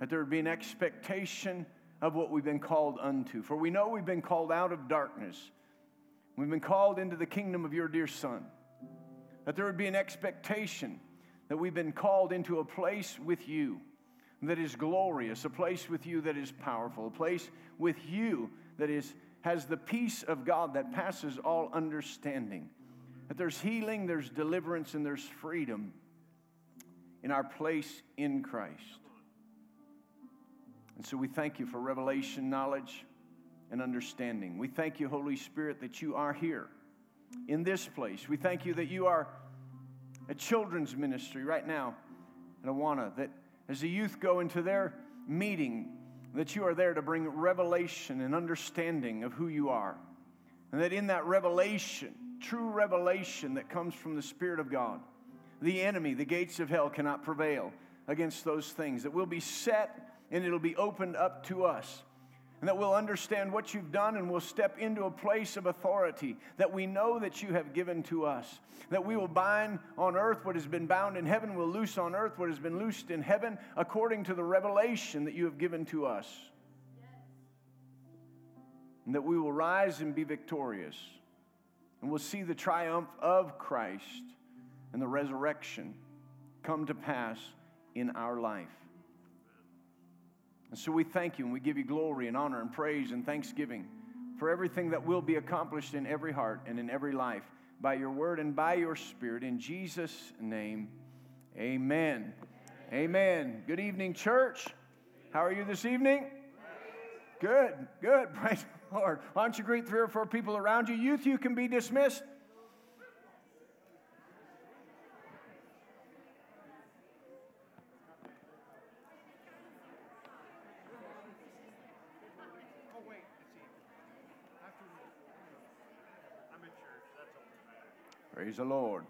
that there would be an expectation of what we've been called unto. For we know we've been called out of darkness, we've been called into the kingdom of your dear Son. That there would be an expectation that we've been called into a place with you that is glorious, a place with you that is powerful, a place with you that is, has the peace of God that passes all understanding. That there's healing, there's deliverance, and there's freedom in our place in Christ. And so we thank you for revelation, knowledge, and understanding. We thank you, Holy Spirit, that you are here in this place. We thank you that you are a children's ministry right now at Awana, that as the youth go into their meeting, that you are there to bring revelation and understanding of who you are. And that in that revelation, true revelation that comes from the Spirit of God, the enemy, the gates of hell cannot prevail against those things. That will be set and it'll be opened up to us and that we'll understand what you've done and we'll step into a place of authority that we know that you have given to us. That we will bind on earth what has been bound in heaven, we'll loose on earth what has been loosed in heaven according to the revelation that you have given to us. And that we will rise and be victorious. And we'll see the triumph of Christ and the resurrection come to pass in our life. And so we thank you and we give you glory and honor and praise and thanksgiving for everything that will be accomplished in every heart and in every life by your word and by your spirit. In Jesus' name, amen. Amen. Good evening, church. How are you this evening? Good, good. Praise the Lord. Why don't you greet three or four people around you? Youth, you can be dismissed. Praise the Lord.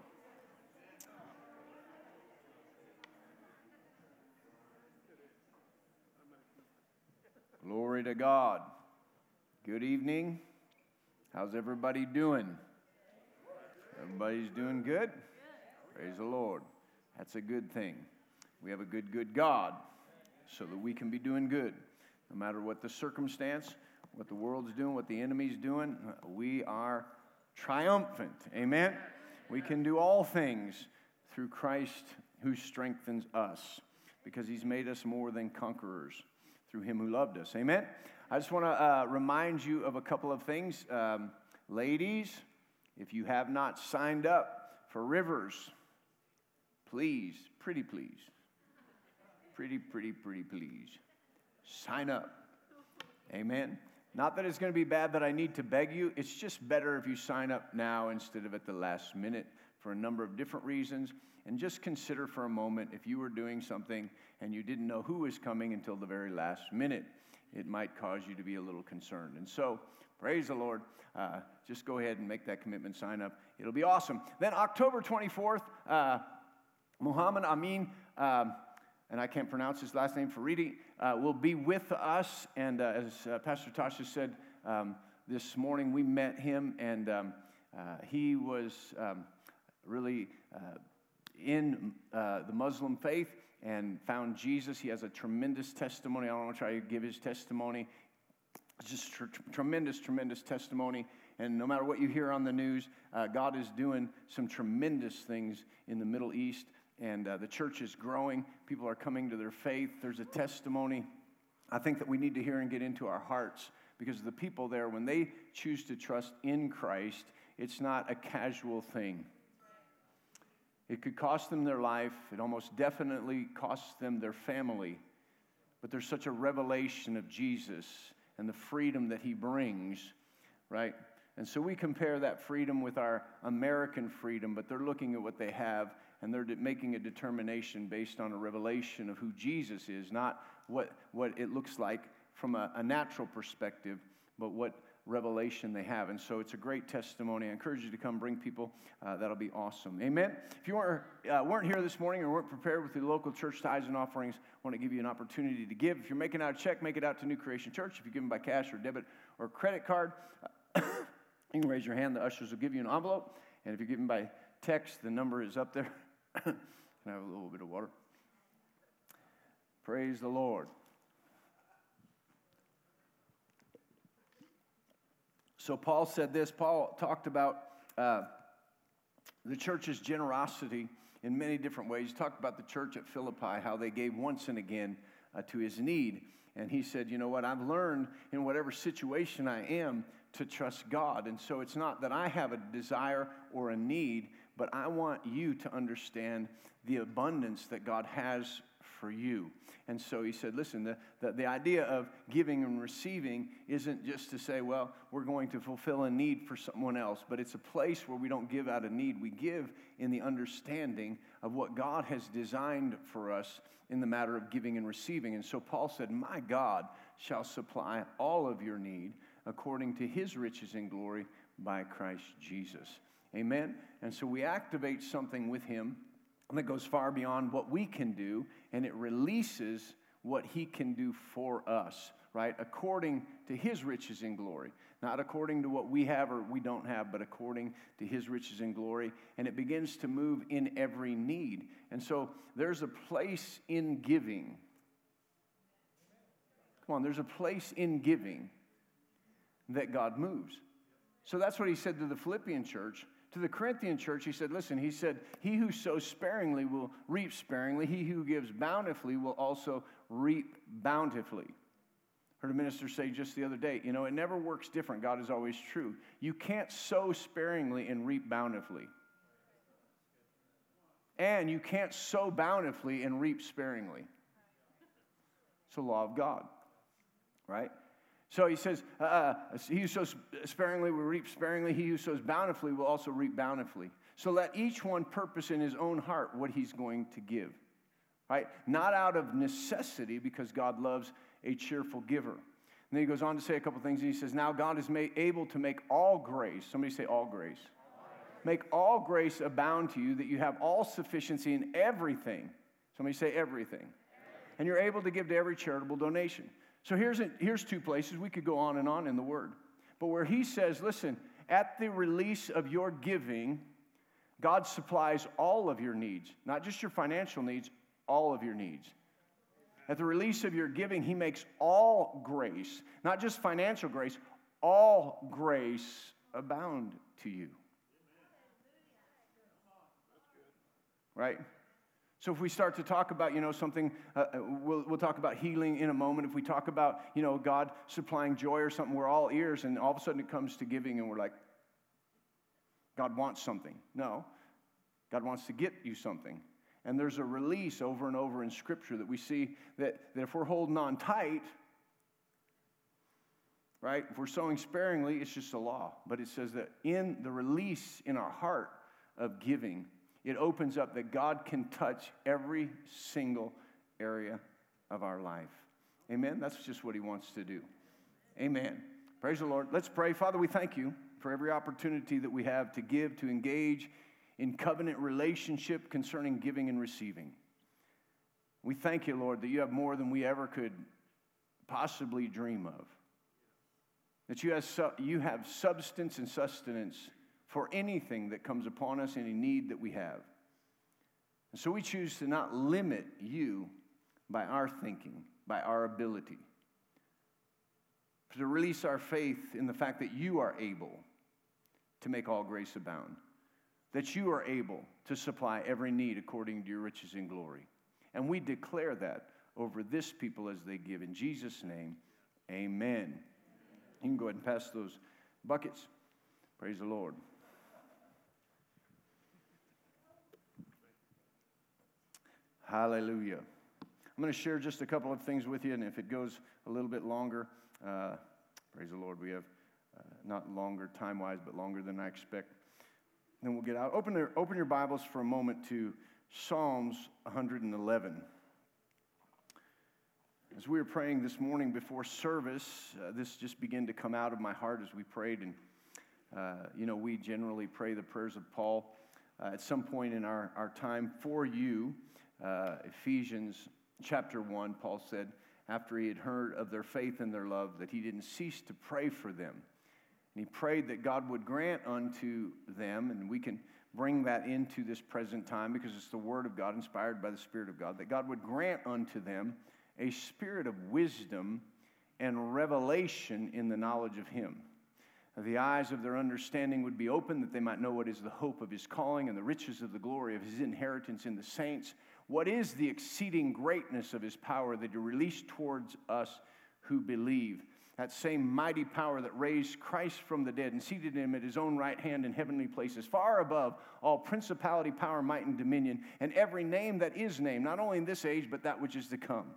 Glory to God. Good evening. How's everybody doing? Everybody's doing good? Praise the Lord. That's a good thing. We have a good, good God so that we can be doing good. No matter what the circumstance, what the world's doing, what the enemy's doing, we are triumphant. Amen. We can do all things through Christ who strengthens us because he's made us more than conquerors through him who loved us. Amen. I just want to uh, remind you of a couple of things. Um, ladies, if you have not signed up for Rivers, please, pretty please, pretty, pretty, pretty please, sign up. Amen. Not that it's going to be bad that I need to beg you. It's just better if you sign up now instead of at the last minute for a number of different reasons. And just consider for a moment if you were doing something and you didn't know who was coming until the very last minute, it might cause you to be a little concerned. And so, praise the Lord. Uh, just go ahead and make that commitment, sign up. It'll be awesome. Then, October 24th, uh, Muhammad Amin. Um, and I can't pronounce his last name uh, will be with us. And uh, as uh, Pastor Tasha said um, this morning, we met him, and um, uh, he was um, really uh, in uh, the Muslim faith and found Jesus. He has a tremendous testimony. I don't want to try to give his testimony. It's just tr- tremendous, tremendous testimony. And no matter what you hear on the news, God is doing some tremendous things in the Middle East and uh, the church is growing. People are coming to their faith. There's a testimony I think that we need to hear and get into our hearts because the people there, when they choose to trust in Christ, it's not a casual thing. It could cost them their life, it almost definitely costs them their family. But there's such a revelation of Jesus and the freedom that he brings, right? And so we compare that freedom with our American freedom, but they're looking at what they have and they're making a determination based on a revelation of who Jesus is, not what, what it looks like from a, a natural perspective, but what revelation they have. And so it's a great testimony. I encourage you to come bring people. Uh, that'll be awesome. Amen. If you weren't, uh, weren't here this morning or weren't prepared with your local church tithes and offerings, I want to give you an opportunity to give. If you're making out a check, make it out to New Creation Church. If you're giving by cash or debit or credit card, you can raise your hand. The ushers will give you an envelope. And if you're giving by text, the number is up there. Can I have a little bit of water? Praise the Lord. So, Paul said this. Paul talked about uh, the church's generosity in many different ways. He talked about the church at Philippi, how they gave once and again uh, to his need. And he said, You know what? I've learned in whatever situation I am to trust God. And so it's not that I have a desire or a need, but I want you to understand the abundance that God has for you. And so he said, listen, the, the, the, idea of giving and receiving isn't just to say, well, we're going to fulfill a need for someone else, but it's a place where we don't give out a need. We give in the understanding of what God has designed for us in the matter of giving and receiving. And so Paul said, My God shall supply all of your need according to his riches and glory by Christ Jesus. Amen? And so we activate something with him that goes far beyond what we can do, and it releases what He can do for us, right? According to His riches in glory. Not according to what we have or we don't have, but according to His riches in glory. And it begins to move in every need. And so there's a place in giving. Come on, there's a place in giving that God moves. So that's what He said to the Philippian church to the Corinthian church, he said, Listen, he said, He who sows sparingly will reap sparingly. He who gives bountifully will also reap bountifully. Heard a minister say just the other day, you know, it never works different. God is always true. You can't sow sparingly and reap bountifully. And you can't sow bountifully and reap sparingly. It's a law of God, right? So he says, uh, uh, He who sows sparingly will reap sparingly. He who sows bountifully will also reap bountifully. So let each one purpose in his own heart what he's going to give, right? Not out of necessity, because God loves a cheerful giver. And then he goes on to say a couple things. He says, Now God is made, able to make all grace, somebody say all grace, make all grace abound to you, that you have all sufficiency in everything. Somebody say everything. And you're able to give to every charitable donation. So here's, a, here's two places. We could go on and on in the Word. But where he says, listen, at the release of your giving, God supplies all of your needs, not just your financial needs, all of your needs. At the release of your giving, he makes all grace, not just financial grace, all grace abound to you. Right? So if we start to talk about, you know, something, uh, uh, we'll, we'll talk about healing in a moment. If we talk about, you know, God supplying joy or something, we're all ears, and all of a sudden it comes to giving, and we're like, God wants something. No, God wants to get you something. And there's a release over and over in Scripture that we see that, that if we're holding on tight, right, if we're sowing sparingly, it's just a law. But it says that in the release in our heart of giving, it opens up that God can touch every single area of our life. Amen? That's just what He wants to do. Amen. Praise the Lord. Let's pray. Father, we thank you for every opportunity that we have to give, to engage in covenant relationship concerning giving and receiving. We thank you, Lord, that you have more than we ever could possibly dream of. That you have, substance and sustenance for anything that comes upon us, any need that we have. And so we choose to not limit you by our thinking, by our ability, to release our faith in the fact that you are able to make all grace abound, that you are able to supply every need according to your riches and glory. And we declare that over this people as they give. In Jesus' name, amen. You can go ahead and pass those buckets. Praise the Lord. Hallelujah. I'm going to share just a couple of things with you, and if it goes a little bit longer, uh, praise the Lord, we have uh, not longer time wise, but longer than I expect. Then we'll get out. Open, open your Bibles for a moment to Psalms 111. As we were praying this morning before service, uh, this just began to come out of my heart as we prayed. And, uh, you know, we generally pray the prayers of Paul uh, at some point in our, our time for you uh, Ephesians chapter 1, Paul said, after he had heard of their faith and their love, that he didn't cease to pray for them. And he prayed that God would grant unto them, and we can bring that into this present time because it's the Word of God, inspired by the Spirit of God, that God would grant unto them a spirit of wisdom and revelation in the knowledge of him. The eyes of their understanding would be open that they might know what is the hope of his calling and the riches of the glory of his inheritance in the saints. What is the exceeding greatness of his power that he released towards us who believe? That same mighty power that raised Christ from the dead and seated him at his own right hand in heavenly places, far above all principality, power, might, and dominion, and every name that is named, not only in this age, but that which is to come.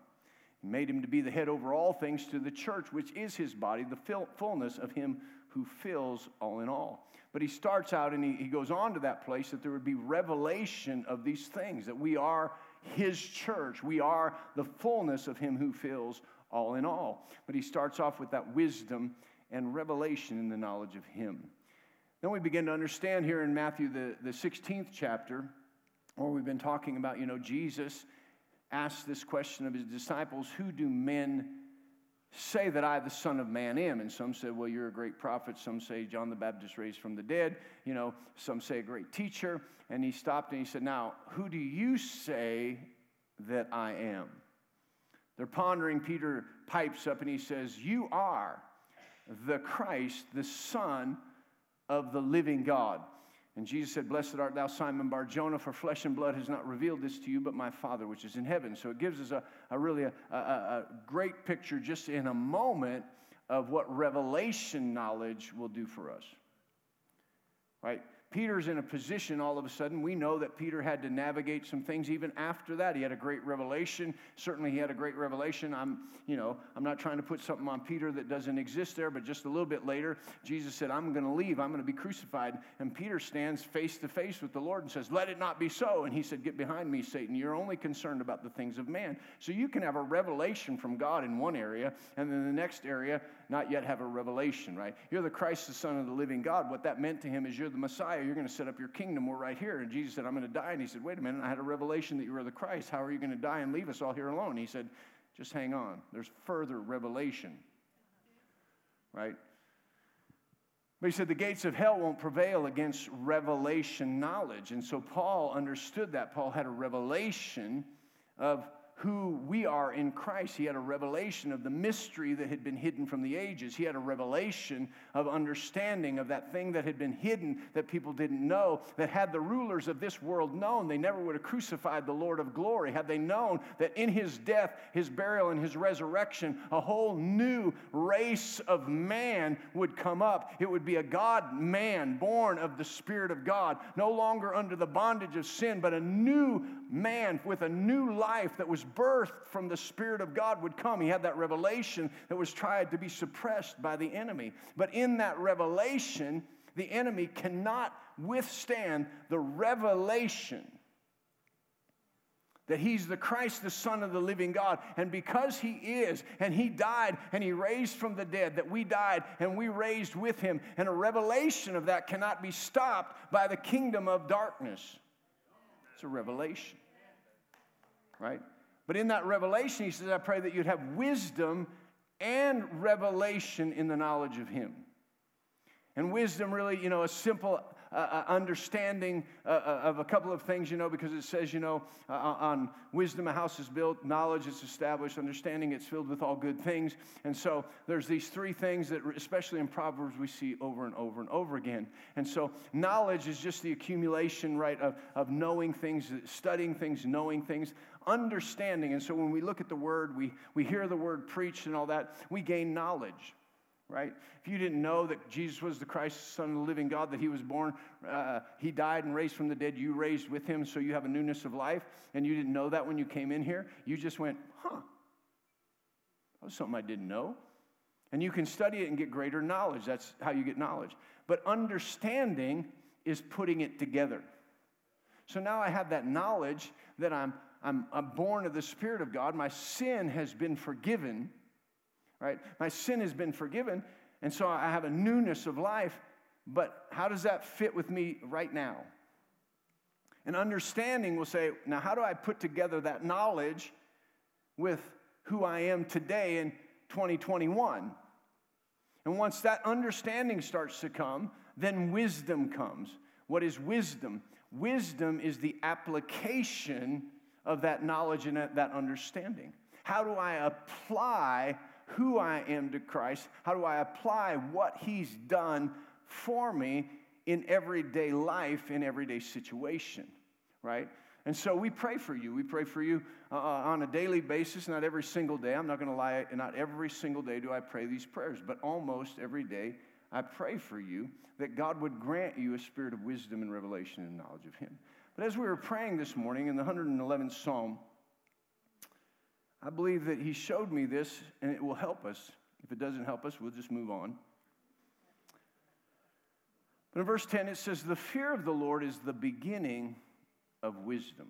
He made him to be the head over all things to the church, which is his body, the fullness of him who fills all in all. But he starts out and he, he goes on to that place that there would be revelation of these things, that we are his church. We are the fullness of him who fills all in all. But he starts off with that wisdom and revelation in the knowledge of him. Then we begin to understand here in Matthew, the, the 16th chapter, where we've been talking about, you know, Jesus asked this question of his disciples Who do men say that I, the Son of Man, am? And some said, Well, you're a great prophet. Some say John the Baptist raised from the dead. You know, some say a great teacher. And he stopped and he said, Now, who do you say that I am? They're pondering. Peter pipes up and he says, You are the Christ, the Son of the living God. And Jesus said, Blessed art thou, Simon Bar Jonah, for flesh and blood has not revealed this to you, but my Father which is in heaven. So it gives us a, a really a, a, a great picture just in a moment of what revelation knowledge will do for us. Right? Peter's in a position all of a sudden. We know that Peter had to navigate some things even after that. He had a great revelation. Certainly, he had a great revelation. I'm, you know, I'm not trying to put something on Peter that doesn't exist there, but just a little bit later, Jesus said, I'm going to leave. I'm going to be crucified. And Peter stands face to face with the Lord and says, Let it not be so. And he said, Get behind me, Satan. You're only concerned about the things of man. So you can have a revelation from God in one area, and then the next area, not yet have a revelation, right? You're the Christ, the Son of the living God. What that meant to him is you're the Messiah. You're going to set up your kingdom. We're right here. And Jesus said, I'm going to die. And he said, Wait a minute. I had a revelation that you were the Christ. How are you going to die and leave us all here alone? He said, Just hang on. There's further revelation, right? But he said the gates of hell won't prevail against revelation knowledge. And so Paul understood that. Paul had a revelation of who we are in Christ. He had a revelation of the mystery that had been hidden from the ages. He had a revelation of understanding of that thing that had been hidden that people didn't know. That had the rulers of this world known, they never would have crucified the Lord of glory. Had they known that in his death, his burial, and his resurrection, a whole new race of man would come up. It would be a God man born of the Spirit of God, no longer under the bondage of sin, but a new man with a new life that was birthed from the Spirit of God would come. He had that revelation that was tried to be suppressed by the enemy. But in that revelation, the enemy cannot withstand the revelation that he's the Christ, the Son of the living God. And because he is, and he died and he raised from the dead, that we died and we raised with him, and a revelation of that cannot be stopped by the kingdom of darkness. It's a revelation, right? But in that revelation, he says, I pray that you'd have wisdom and revelation in the knowledge of him. And wisdom, really, you know, a simple uh, uh, understanding uh, uh, of a couple of things, you know, because it says, you know, uh, uh, on wisdom a house is built, knowledge is established, understanding it's filled with all good things. And so there's these three things that, especially in Proverbs, we see over and over and over again. And so knowledge is just the accumulation, right, of, of knowing things, studying things, knowing things understanding. And so when we look at the word, we, we hear the word preached and all that, we gain knowledge right? If you didn't know that Jesus was the Christ, Son of the living God, that he was born, uh, he died and raised from the dead, you raised with him, so you have a newness of life, and you didn't know that when you came in here, you just went, huh, that was something I didn't know. And you can study it and get greater knowledge. That's how you get knowledge. But understanding is putting it together. So now I have that knowledge that I'm, I'm, I'm born of the Spirit of God. My sin has been forgiven right? My sin has been forgiven, and so I have a newness of life. But how does that fit with me right now? And understanding will say, now, how do I put together that knowledge with who I am today in 2021? And once that understanding starts to come, then wisdom comes. What is wisdom? Wisdom is the application of that knowledge and that understanding. How do I apply who I am to Christ? How do I apply what He's done for me in everyday life, in everyday situation, right? And so we pray for you. We pray for you uh, on a daily basis, not every single day. I'm not going to lie, not every single day do I pray these prayers, but almost every day I pray for you that God would grant you a spirit of wisdom and revelation and knowledge of Him. But as we were praying this morning in the 111th Psalm, I believe that He showed me this and it will help us. If it doesn't help us, we'll just move on. But in verse 10, it says, The fear of the Lord is the beginning of wisdom.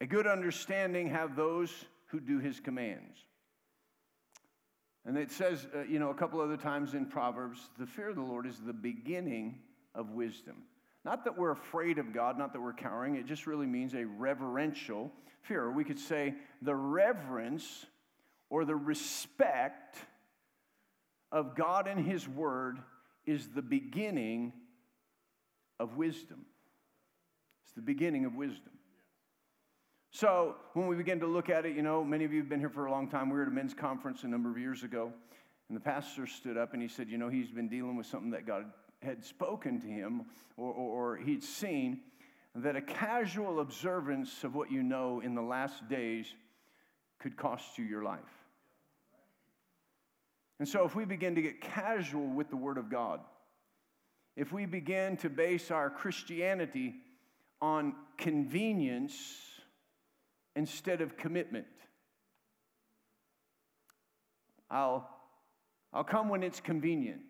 A good understanding have those who do his commands. And it says, uh, you know, a couple other times in Proverbs, the fear of the Lord is the beginning of wisdom. Not that we're afraid of God, not that we're cowering, it just really means a reverential fear. We could say the reverence or the respect of God and His Word is the beginning of wisdom. It's the beginning of wisdom. So when we begin to look at it, you know, many of you have been here for a long time. We were at a men's conference a number of years ago, and the pastor stood up and he said, you know, he's been dealing with something that God had spoken to him or, or, or he'd seen that a casual observance of what you know in the last days could cost you your life. And so, if we begin to get casual with the Word of God, if we begin to base our Christianity on convenience instead of commitment, I'll, I'll come when it's convenient.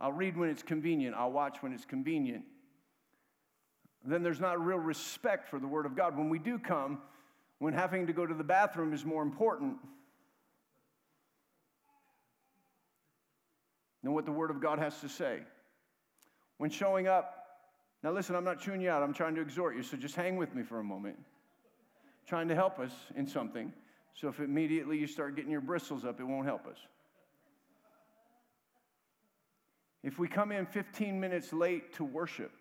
I'll read when it's convenient. I'll watch when it's convenient. Then there's not real respect for the Word of God. When we do come, when having to go to the bathroom is more important, than what the Word of God has to say. When showing up, now listen, I'm not chewing you out, I'm trying to exhort you, so just hang with me for a moment. trying to help us in something, so if immediately you start getting your bristles up, it won't help us. If we come in 15 minutes late to worship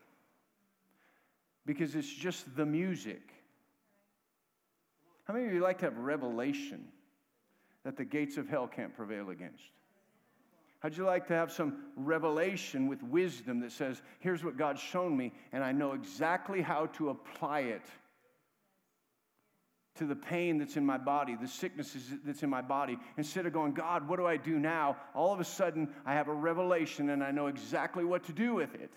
because it's just the music, how many of you like to have revelation that the gates of hell can't prevail against? How'd you like to have some revelation with wisdom that says, here's what God's shown me, and I know exactly how to apply it to the pain that's in my body, the sicknesses that's in my body. Instead of going, God, what do I do now? All of a sudden, I have a revelation and I know exactly what to do with it.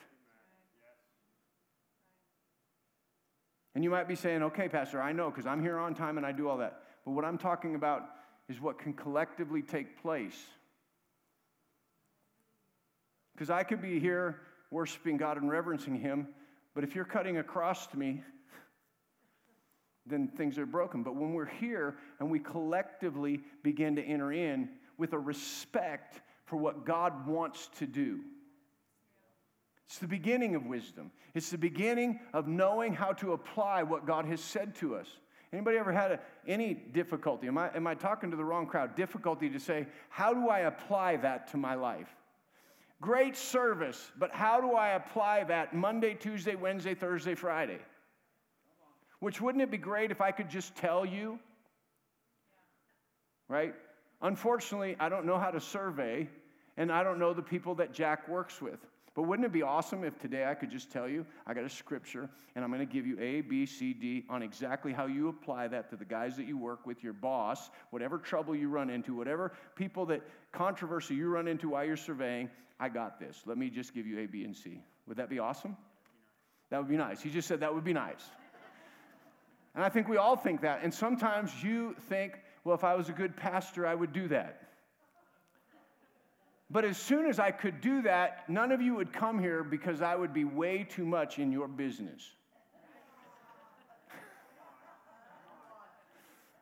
And you might be saying, okay, Pastor, I know because I'm here on time and I do all that. But what I'm talking about is what can collectively take place because I could be here worshiping God and reverencing Him, but if you're cutting across to me, then things are broken. But when we're here and we collectively begin to enter in with a respect for what God wants to do, it's the beginning of wisdom. It's the beginning of knowing how to apply what God has said to us. Anybody ever had a, any difficulty? Am I, am I talking to the wrong crowd? Difficulty to say, how do I apply that to my life? Great service, but how do I apply that Monday, Tuesday, Wednesday, Thursday, Friday? Which wouldn't it be great if I could just tell you? Right? Unfortunately, I don't know how to survey, and I don't know the people that Jack works with. But wouldn't it be awesome if today I could just tell you, I got a scripture, and I'm going to give you A, B, C, D on exactly how you apply that to the guys that you work with, your boss, whatever trouble you run into, whatever people that controversy you run into while you're surveying, I got this. Let me just give you A, B, and C. Would that be awesome? That would be nice. He just said that would be nice. And I think we all think that. And sometimes you think, well, if I was a good pastor, I would do that. But as soon as I could do that, none of you would come here because I would be way too much in your business.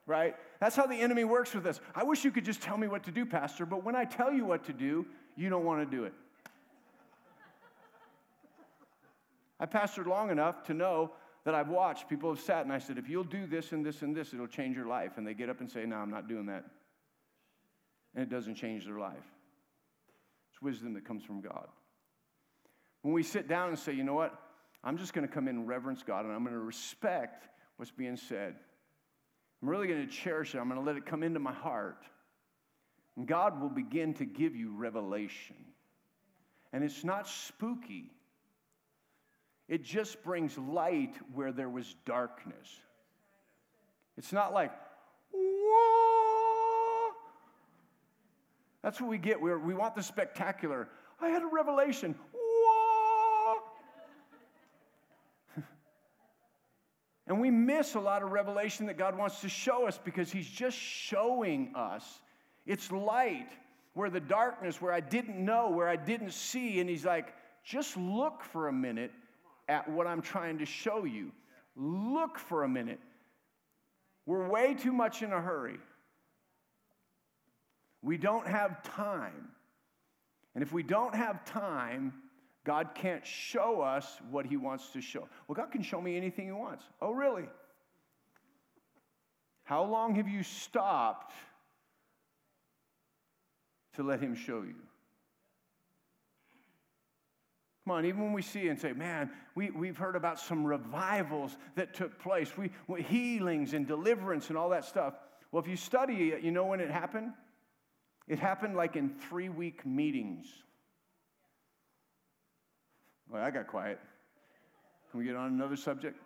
right? That's how the enemy works with us. I wish you could just tell me what to do, Pastor, but when I tell you what to do, you don't want to do it. I pastored long enough to know that I've watched people have sat and I said, if you'll do this and this and this, it'll change your life. And they get up and say, no, I'm not doing that. And it doesn't change their life. It's wisdom that comes from God. When we sit down and say, you know what, I'm just going to come in and reverence God and I'm going to respect what's being said, I'm really going to cherish it. I'm going to let it come into my heart. And God will begin to give you revelation. And it's not spooky, it just brings light where there was darkness. It's not like, whoa. That's what we get. We're, we want the spectacular. I had a revelation. Whoa. and we miss a lot of revelation that God wants to show us because He's just showing us. It's light where the darkness, where I didn't know, where I didn't see. And He's like, just look for a minute at what I'm trying to show you. Look for a minute. We're way too much in a hurry. We don't have time. And if we don't have time, God can't show us what He wants to show. Well, God can show me anything He wants. Oh, really? How long have you stopped to let Him show you? Come on, even when we see and say, man, we, we've heard about some revivals that took place, we, we, healings and deliverance and all that stuff. Well, if you study it, you know when it happened? It happened like in three week meetings. Well, I got quiet. Can we get on another subject?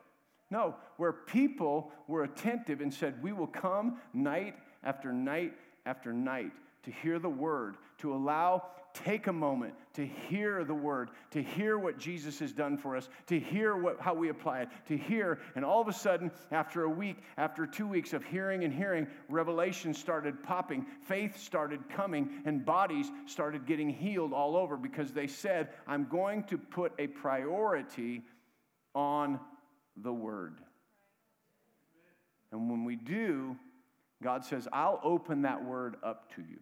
No, where people were attentive and said, We will come night after night after night to hear the word, to allow, take a moment to hear the word, to hear what Jesus has done for us, to hear what, how we apply it, to hear. And all of a sudden, after a week, after two weeks of hearing and hearing, revelation started popping, faith started coming, and bodies started getting healed all over because they said, I'm going to put a priority on the word. And when we do, God says, I'll open that word up to you.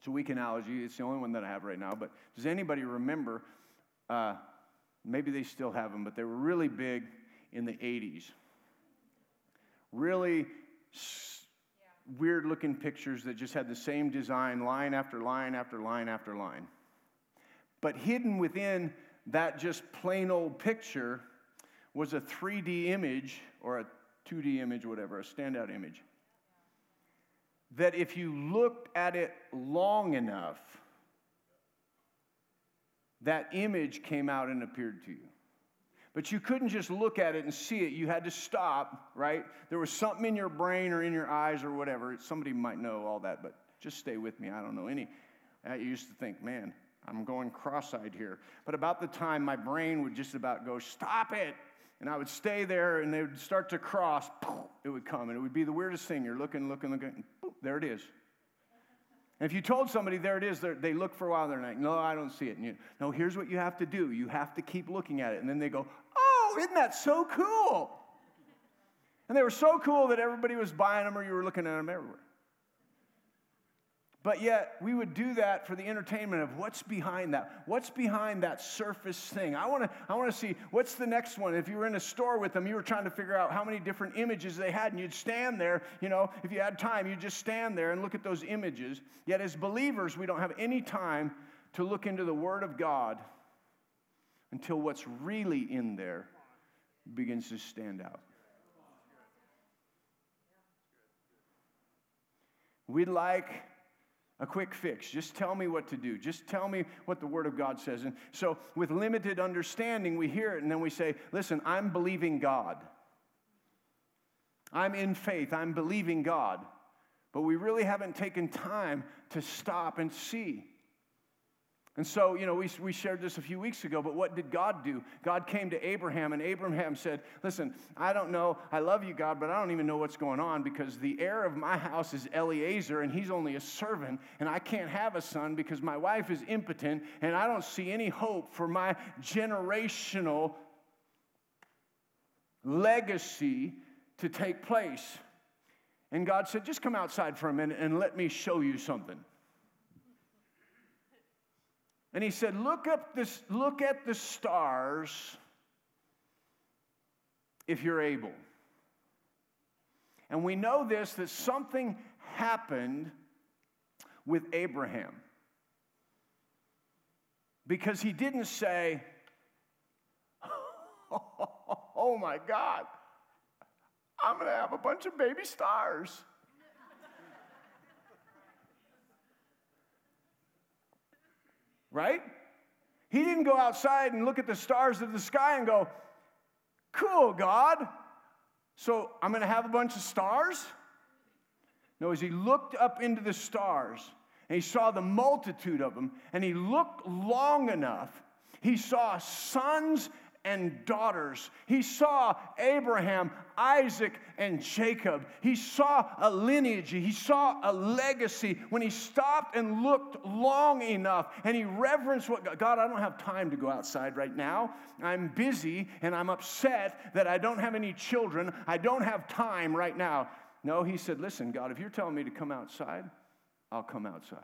It's a weak analogy. It's the only one that I have right now. But does anybody remember? Uh, maybe they still have them, but they were really big in the 80s. Really s- weird looking pictures that just had the same design, line after line after line after line. But hidden within that just plain old picture was a 3D image or a 2D image, whatever, a standout image that if you looked at it long enough, that image came out and appeared to you. But you couldn't just look at it and see it. You had to stop, right? There was something in your brain or in your eyes or whatever. Somebody might know all that, but just stay with me. I don't know any. I used to think, man, I'm going cross eyed here. But about the time my brain would just about go, stop it. And I would stay there and they would start to cross, it would come. And it would be the weirdest thing. You're looking, looking, looking, there it is. And if you told somebody there it is, they look for a while, they're like, no, I don't see it. And you, no, here's what you have to do. You have to keep looking at it. And then they go, oh, isn't that so cool? And they were so cool that everybody was buying them or you were looking at them everywhere. But yet, we would do that for the entertainment of what's behind that. What's behind that surface thing? I want to I wanna see what's the next one. If you were in a store with them, you were trying to figure out how many different images they had, and you'd stand there, you know, if you had time, you'd just stand there and look at those images. Yet, as believers, we don't have any time to look into the Word of God until what's really in there begins to stand out. We'd like a quick fix. Just tell me what to do. Just tell me what the Word of God says. And so, with limited understanding, we hear it and then we say, Listen, I'm believing God. I'm in faith. I'm believing God. But we really haven't taken time to stop and see. And so, you know, we, we shared this a few weeks ago, but what did God do? God came to Abraham, and Abraham said, Listen, I don't know, I love you, God, but I don't even know what's going on because the heir of my house is Eliezer, and he's only a servant, and I can't have a son because my wife is impotent, and I don't see any hope for my generational legacy to take place. And God said, Just come outside for a minute and let me show you something. And he said, Look up this, look at the stars if you're able. And we know this that something happened with Abraham. Because he didn't say, Oh my God, I'm going to have a bunch of baby stars. Right? He didn't go outside and look at the stars of the sky and go, Cool, God. So I'm going to have a bunch of stars? No, as he looked up into the stars and he saw the multitude of them, and he looked long enough, he saw sons and daughters. He saw Abraham, Isaac, and Jacob. He saw a lineage. He saw a legacy when he stopped and looked long enough and he reverenced what God, I don't have time to go outside right now. I'm busy and I'm upset that I don't have any children. I don't have time right now. No, he said, Listen, God, if you're telling me to come outside, I'll come outside.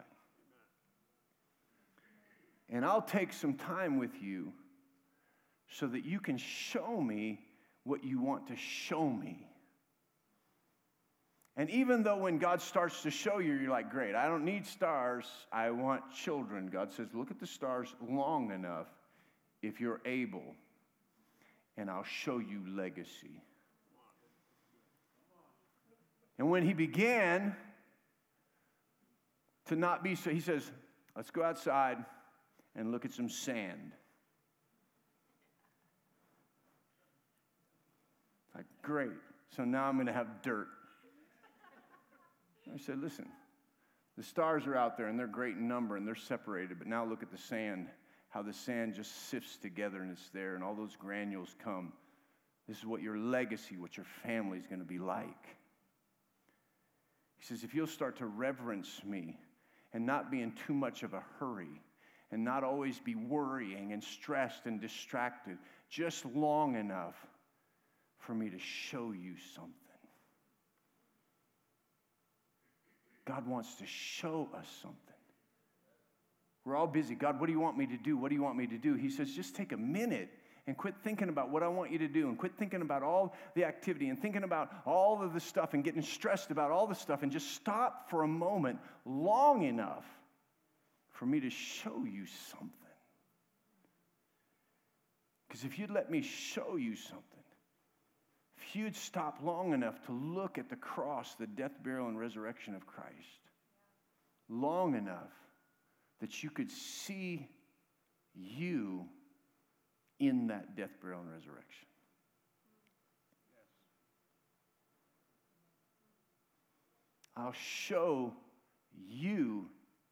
And I'll take some time with you so that you can show me what you want to show me. And even though when God starts to show you, you're like, great, I don't need stars, I want children. God says, look at the stars long enough if you're able, and I'll show you legacy. And when he began to not be so, he says, let's go outside and look at some sand. Like, great. So now I'm going to have dirt. I said, listen, the stars are out there and they're great in number and they're separated, but now look at the sand, how the sand just sifts together and it's there and all those granules come. This is what your legacy, what your family is going to be like. He says, if you'll start to reverence me and not be in too much of a hurry and not always be worrying and stressed and distracted, just long enough for me to show you something. God wants to show us something. We're all busy. God, what do you want me to do? What do you want me to do? He says, just take a minute and quit thinking about what I want you to do and quit thinking about all the activity and thinking about all of the stuff and getting stressed about all the stuff and just stop for a moment long enough for me to show you something. Because if you'd let me show you something, you'd stop long enough to look at the cross, the death, burial, and resurrection of Christ, long enough that you could see you in that death, burial, and resurrection. I'll show you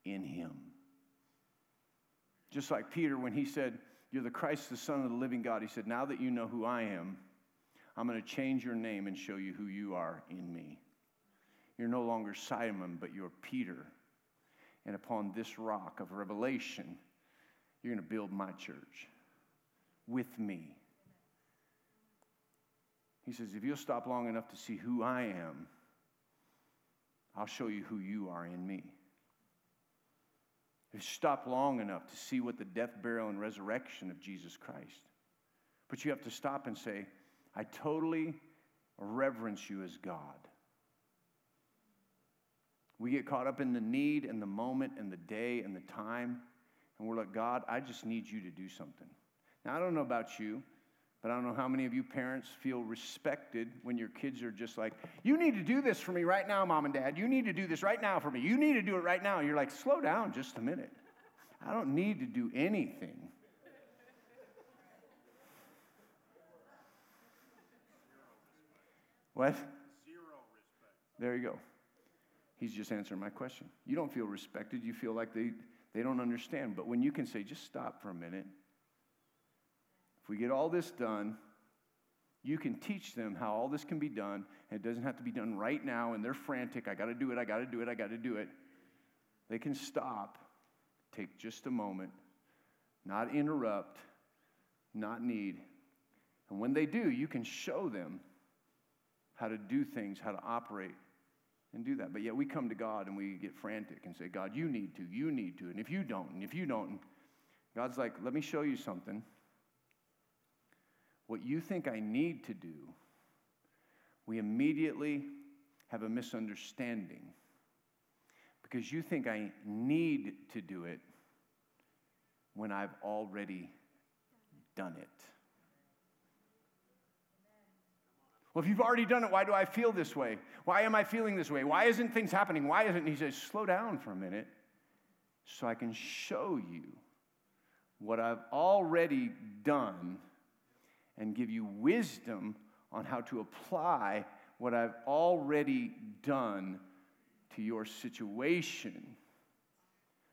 in him. Just like Peter, when he said, You're the Christ, the Son of the living God, he said, Now that you know who I am, I'm going to change your name and show you who you are in me. You're no longer Simon, but you're Peter. And upon this rock of revelation, you're going to build my church with me. He says, if you'll stop long enough to see who I am, I'll show you who you are in me. If you stop long enough to see what the death, burial, and resurrection of Jesus Christ. But you have to stop and say, I totally reverence you as God. We get caught up in the need and the moment and the day and the time, and we're like, God, I just need you to do something. Now, I don't know about you, but I don't know how many of you parents feel respected when your kids are just like, You need to do this for me right now, mom and dad. You need to do this right now for me. You need to do it right now. You're like, Slow down just a minute. I don't need to do anything. What? Zero respect. There you go. He's just answering my question. You don't feel respected. You feel like they, they don't understand. But when you can say, just stop for a minute, if we get all this done, you can teach them how all this can be done, and it doesn't have to be done right now, and they're frantic. I got to do it, I got to do it, I got to do it. They can stop, take just a moment, not interrupt, not need. And when they do, you can show them how to do things, how to operate and do that. But yet we come to God and we get frantic and say, God, you need to, you need to. And if you don't, and if you don't, God's like, let me show you something. What you think I need to do, we immediately have a misunderstanding because you think I need to do it when I've already done it. Well, if you've already done it, why do I feel this way? Why am I feeling this way? Why isn't things happening? Why isn't? He says, slow down for a minute so I can show you what I've already done and give you wisdom on how to apply what I've already done to your situation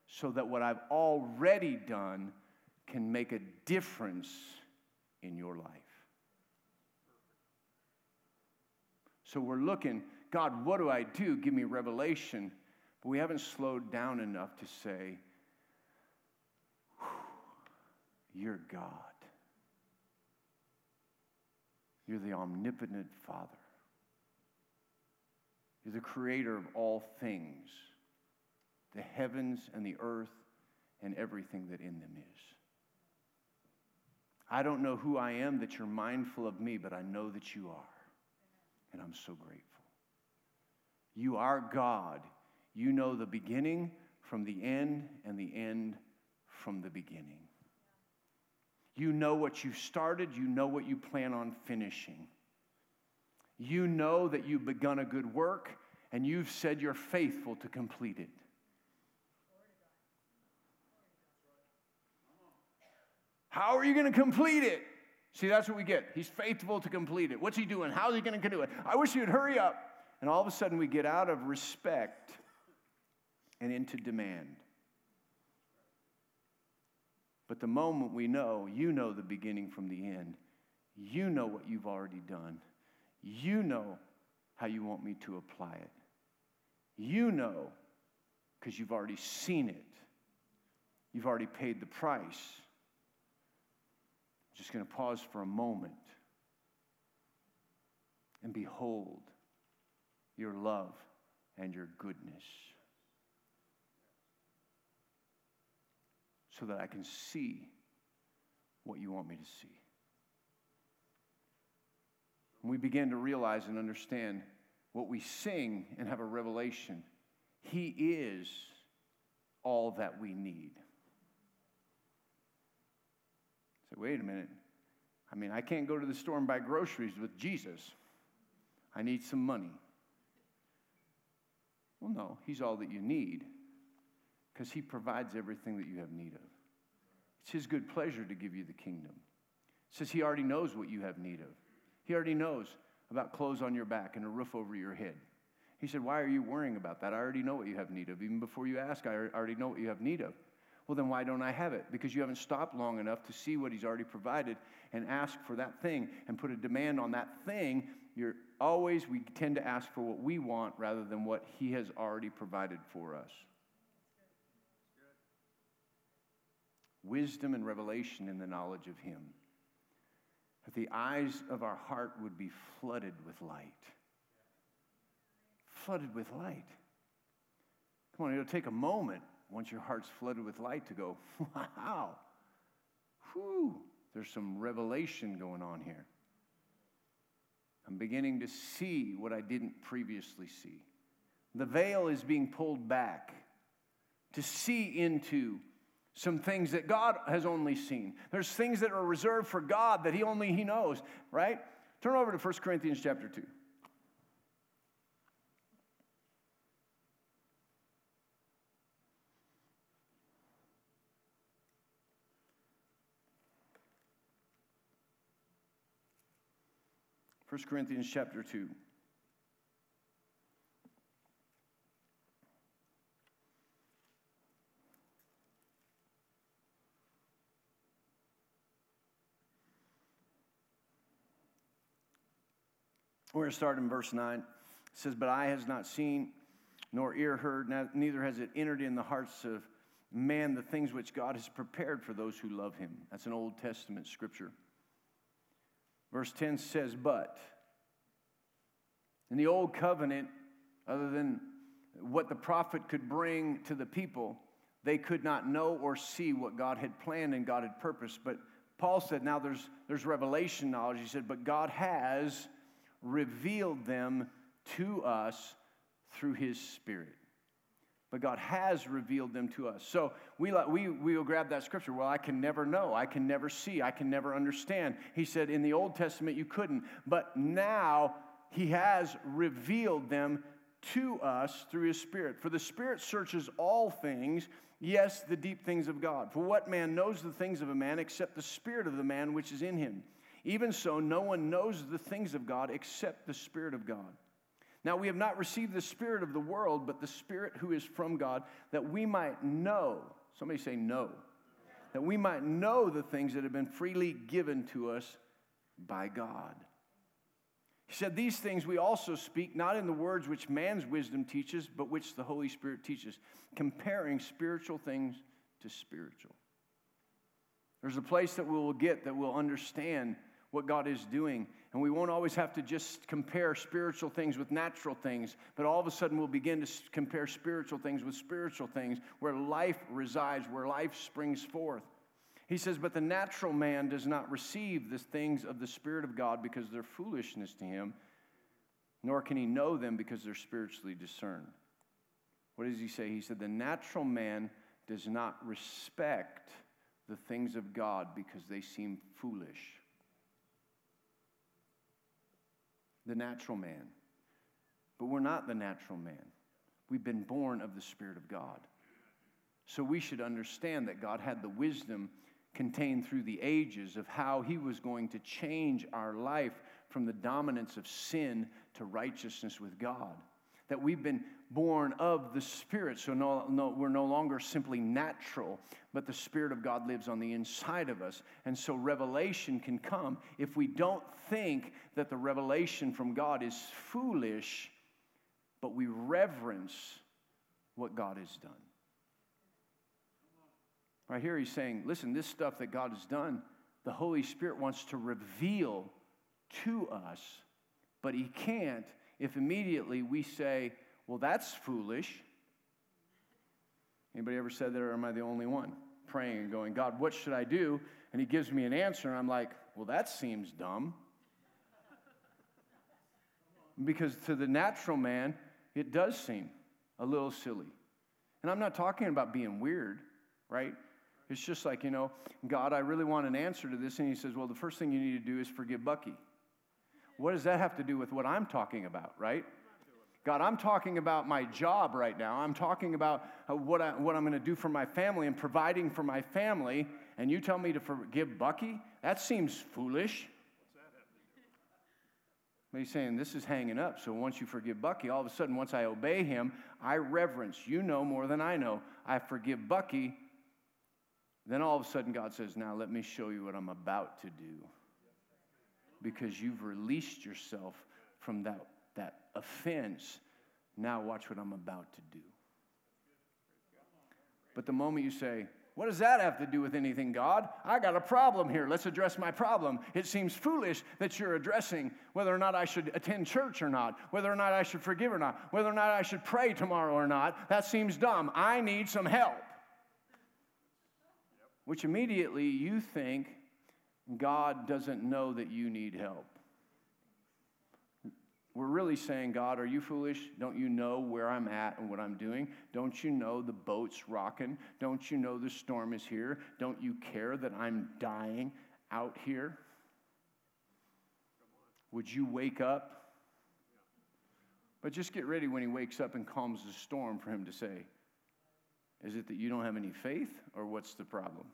so that what I've already done can make a difference in your life. So we're looking, God, what do I do? Give me revelation. But we haven't slowed down enough to say, You're God. You're the omnipotent Father. You're the creator of all things, the heavens and the earth and everything that in them is. I don't know who I am that you're mindful of me, but I know that you are. And I'm so grateful. You are God. You know the beginning from the end and the end from the beginning. You know what you started, you know what you plan on finishing. You know that you've begun a good work and you've said you're faithful to complete it. How are you going to complete it? See, that's what we get. He's faithful to complete it. What's he doing? How's he going to do it? I wish you'd hurry up. And all of a sudden, we get out of respect and into demand. But the moment we know, you know the beginning from the end, you know what you've already done, you know how you want me to apply it. You know because you've already seen it, you've already paid the price just going to pause for a moment and behold your love and your goodness so that I can see what you want me to see. When we begin to realize and understand what we sing and have a revelation, He is all that we need. Wait a minute. I mean, I can't go to the store and buy groceries with Jesus. I need some money. Well, no, He's all that you need because He provides everything that you have need of. It's His good pleasure to give you the kingdom. It says He already knows what you have need of, He already knows about clothes on your back and a roof over your head. He said, Why are you worrying about that? I already know what you have need of. Even before you ask, I already know what you have need of. Well, then why don't I have it? Because you haven't stopped long enough to see what He's already provided and ask for that thing and put a demand on that thing. You're always, we tend to ask for what we want rather than what He has already provided for us. Wisdom and revelation in the knowledge of Him. That the eyes of our heart would be flooded with light. Flooded with light. Come on, it'll take a moment once your heart's flooded with light to go, wow, whew, there's some revelation going on here. I'm beginning to see what I didn't previously see. The veil is being pulled back to see into some things that God has only seen. There's things that are reserved for God that he only he knows, right? Turn over to 1 Corinthians chapter 2. 1 Corinthians chapter 2. We're going to start in verse 9. It says, But eye has not seen, nor ear heard, neither has it entered in the hearts of man the things which God has prepared for those who love him. That's an Old Testament scripture. Verse 10 says, But. In the old covenant, other than what the prophet could bring to the people, they could not know or see what God had planned and God had purposed. But Paul said, now there's, there's revelation knowledge. He said, but God has revealed them to us through his Spirit. But God has revealed them to us. So we, we, we will grab that scripture. Well, I can never know. I can never see. I can never understand. He said in the Old Testament you couldn't, but now He has revealed them to us through His Spirit. For the Spirit searches all things, yes, the deep things of God. For what man knows the things of a man except the Spirit of the man which is in him? Even so, no one knows the things of God except the Spirit of God. Now, we have not received the Spirit of the world, but the Spirit who is from God, that we might know. Somebody say, no. That we might know the things that have been freely given to us by God. He said, These things we also speak, not in the words which man's wisdom teaches, but which the Holy Spirit teaches, comparing spiritual things to spiritual. There's a place that we will get that we'll understand what God is doing. And we won't always have to just compare spiritual things with natural things, but all of a sudden we'll begin to compare spiritual things with spiritual things where life resides, where life springs forth. He says, But the natural man does not receive the things of the Spirit of God because they're foolishness to him, nor can he know them because they're spiritually discerned. What does he say? He said, The natural man does not respect the things of God because they seem foolish. The natural man. But we're not the natural man. We've been born of the Spirit of God. So we should understand that God had the wisdom contained through the ages of how He was going to change our life from the dominance of sin to righteousness with God that we've been born of the Spirit. So no, no, we're no longer simply natural, but the Spirit of God lives on the inside of us. And so revelation can come. If we don't think that the revelation from God is foolish, but we reverence what God has done. Right here, he's saying, listen, this stuff that God has done, the Holy Spirit wants to reveal to us, but he can't if immediately we say, well, that's foolish. Anybody ever said that, or am I the only one praying and going, God, what should I do? And he gives me an answer, and I'm like, well, that seems dumb. Because to the natural man, it does seem a little silly. And I'm not talking about being weird, right? It's just like, you know, God, I really want an answer to this. And he says, well, the first thing you need to do is forgive Bucky. What does that have to do with what I'm talking about, right? God, I'm talking about my job right now. I'm talking about uh, what, I, what I'm going to do for my family and providing for my family. And you tell me to forgive Bucky? That seems foolish. But he's saying this is hanging up. So once you forgive Bucky, all of a sudden, once I obey him, I reverence. You know more than I know. I forgive Bucky. Then all of a sudden, God says, Now let me show you what I'm about to do because you've released yourself from that, that offense. Now, watch what I'm about to do. But the moment you say, what does that have to do with anything, God? I got a problem here. Let's address my problem. It seems foolish that you're addressing whether or not I should attend church or not, whether or not I should forgive or not, whether or not I should pray tomorrow or not. That seems dumb. I need some help. Which immediately you think God doesn't know that you need help. We're really saying, God, are you foolish? Don't you know where I'm at and what I'm doing? Don't you know the boat's rocking? Don't you know the storm is here? Don't you care that I'm dying out here? Would you wake up? But just get ready when he wakes up and calms the storm for him to say, Is it that you don't have any faith, or what's the problem?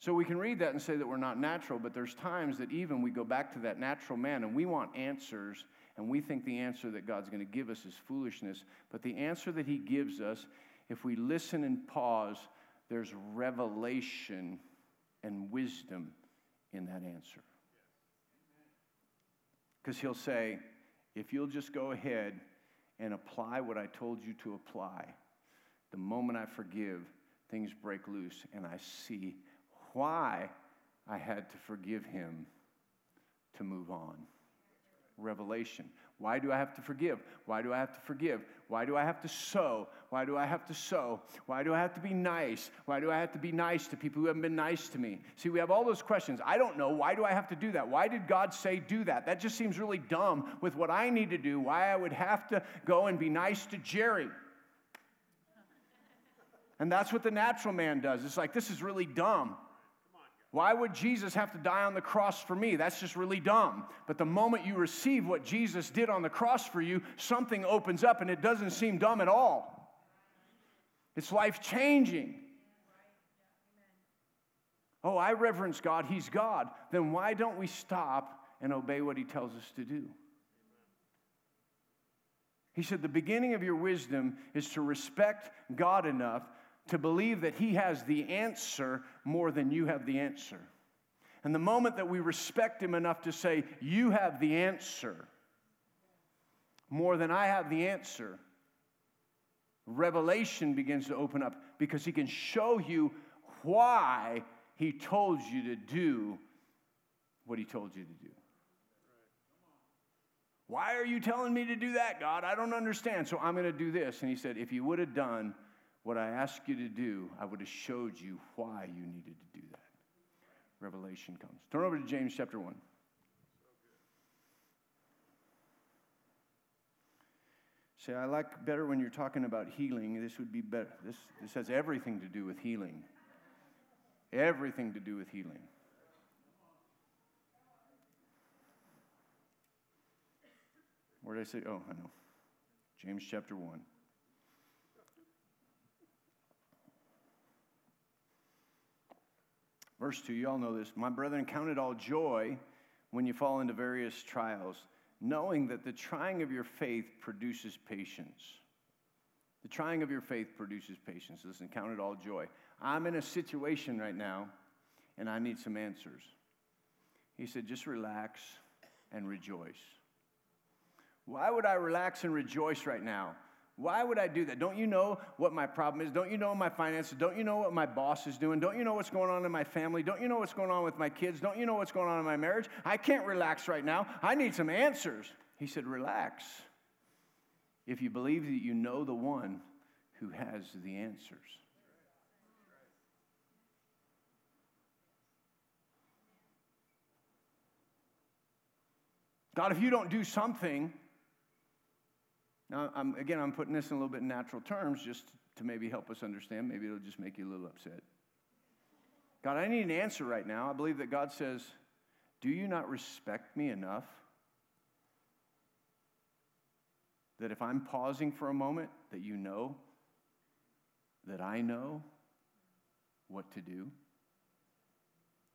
So we can read that and say that we're not natural, but there's times that even we go back to that natural man and we want answers and we think the answer that God's going to give us is foolishness. But the answer that He gives us, if we listen and pause, there's revelation and wisdom in that answer. Because He'll say, if you'll just go ahead and apply what I told you to apply, the moment I forgive, things break loose and I see why I had to forgive him to move on. Revelation. Why do I have to forgive? Why do I have to forgive? Why do I have to sow? Why do I have to sow? Why do I have to be nice? Why do I have to be nice to people who haven't been nice to me? See, we have all those questions. I don't know. Why do I have to do that? Why did God say do that? That just seems really dumb with what I need to do. Why I would have to go and be nice to Jerry. And that's what the natural man does. It's like, this is really dumb. Why would Jesus have to die on the cross for me? That's just really dumb. But the moment you receive what Jesus did on the cross for you, something opens up and it doesn't seem dumb at all. It's life changing. Oh, I reverence God, He's God. Then why don't we stop and obey what He tells us to do? He said, The beginning of your wisdom is to respect God enough to believe that He has the answer more than you have the answer. And the moment that we respect Him enough to say, You have the answer more than I have the answer, revelation begins to open up because He can show you why He told you to do what He told you to do. Why are you telling me to do that, God? I don't understand. So I'm going to do this. And he said, If you would have done what I asked you to do, I would have showed you why you needed to do that. Revelation comes. Turn over to James chapter 1. Say, I like better when you're talking about healing. This would be better. This, this has everything to do with healing. Everything to do with healing. Where did I say? Oh, I know. James chapter 1. Verse 2, you all know this. My brethren, count it all joy when you fall into various trials, knowing that the trying of your faith produces patience. The trying of your faith produces patience. Listen, count it all joy. I'm in a situation right now, and I need some answers. He said, just relax and rejoice. Why would I relax and rejoice right now? Why would I do that? Don't you know what my problem is? Don't you know my finances? Don't you know what my boss is doing? Don't you know what's going on in my family? Don't you know what's going on with my kids? Don't you know what's going on in my marriage? I can't relax right now. I need some answers. He said, Relax. If you believe that you know the one who has the answers. God, if you don't do something, now, I'm, again, I'm putting this in a little bit natural terms just to maybe help us understand. Maybe it'll just make you a little upset. God, I need an answer right now. I believe that God says, Do you not respect me enough that if I'm pausing for a moment, that you know that I know what to do?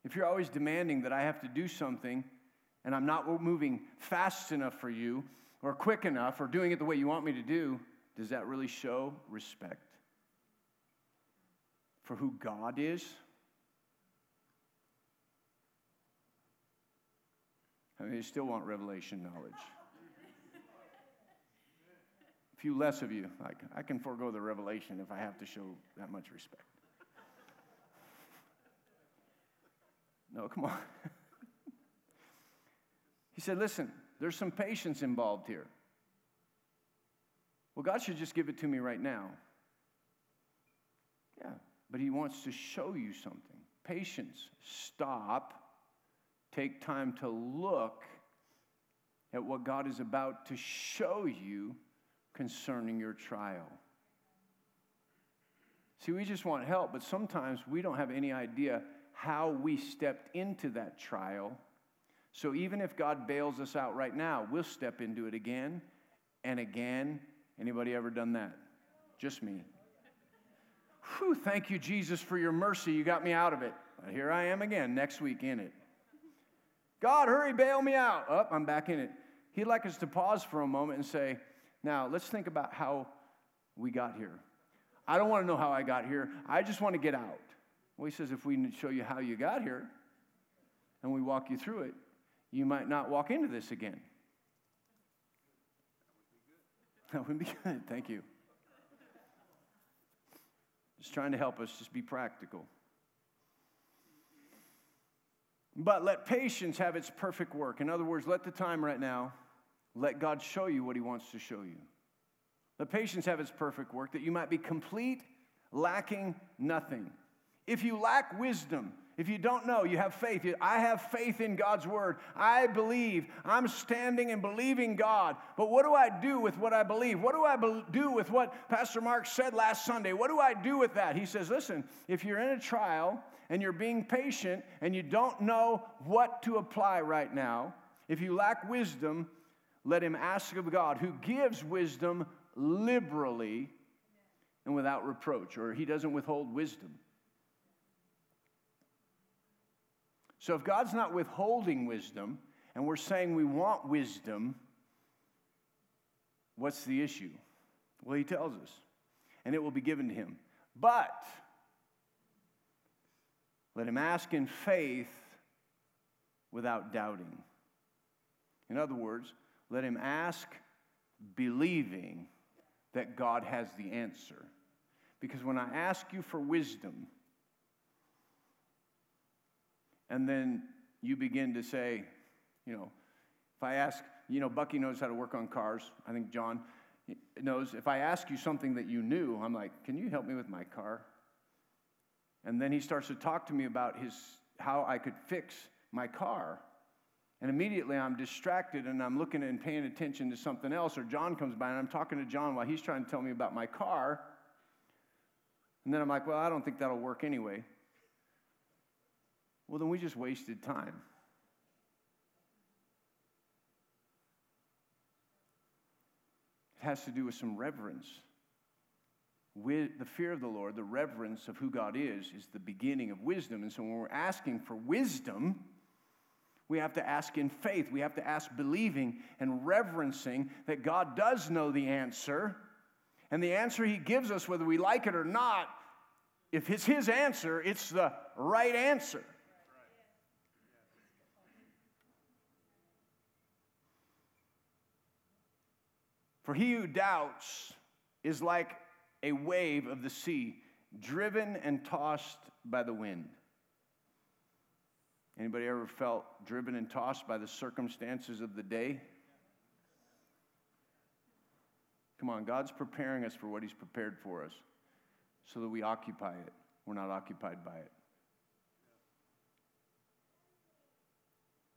If you're always demanding that I have to do something and I'm not moving fast enough for you, or quick enough or doing it the way you want me to do, does that really show respect for who God is? I mean, you still want revelation knowledge. A few less of you, like, I can forego the revelation if I have to show that much respect. No, come on. he said, listen, there's some patience involved here. Well, God should just give it to me right now. Yeah, but He wants to show you something. Patience. Stop. Take time to look at what God is about to show you concerning your trial. See, we just want help, but sometimes we don't have any idea how we stepped into that trial so even if God bails us out right now, we'll step into it again and again. Anybody ever done that? Just me. Whew, thank you, Jesus, for your mercy. You got me out of it. Here I am again next week in it. God, hurry, bail me out. Up, oh, I'm back in it. He'd like us to pause for a moment and say, now let's think about how we got here. I don't want to know how I got here. I just want to get out. Well, he says, if we show you how you got here and we walk you through it, you might not walk into this again. That would be good. Thank you. Just trying to help us just be practical. But let patience have its perfect work. In other words, let the time right now let God show you what He wants to show you. Let patience have its perfect work, that you might be complete, lacking nothing. If you lack wisdom, if you don't know, you have faith. I have faith in God's word. I believe. I'm standing and believing God. But what do I do with what I believe? What do I do with what Pastor Mark said last Sunday? What do I do with that? He says, listen, if you're in a trial and you're being patient and you don't know what to apply right now, if you lack wisdom, let him ask of God, who gives wisdom liberally and without reproach, or he doesn't withhold wisdom. So if God's not withholding wisdom and we're saying we want wisdom, what's the issue? Well, he tells us, and it will be given to him. But let him ask in faith without doubting. In other words, let him ask believing that God has the answer. Because when I ask you for wisdom, and then you begin to say, you know, if I ask, you know, Bucky knows how to work on cars. I think John knows. If I ask you something that you knew, I'm like, can you help me with my car? And then he starts to talk to me about his how I could fix my car. And immediately I'm distracted and I'm looking and paying attention to something else. Or John comes by and I'm talking to John while he's trying to tell me about my car. And then I'm like, well, I don't think that'll work anyway. Well, then we just wasted time. It has to do with some reverence. With the fear of the Lord, the reverence of who God is, is the beginning of wisdom. And so when we're asking for wisdom, we have to ask in faith. We have to ask believing and reverencing that God does know the answer. And the answer He gives us, whether we like it or not, if it's His answer, it's the right answer. For he who doubts is like a wave of the sea, driven and tossed by the wind. Anybody ever felt driven and tossed by the circumstances of the day? Come on, God's preparing us for what He's prepared for us so that we occupy it. We're not occupied by it.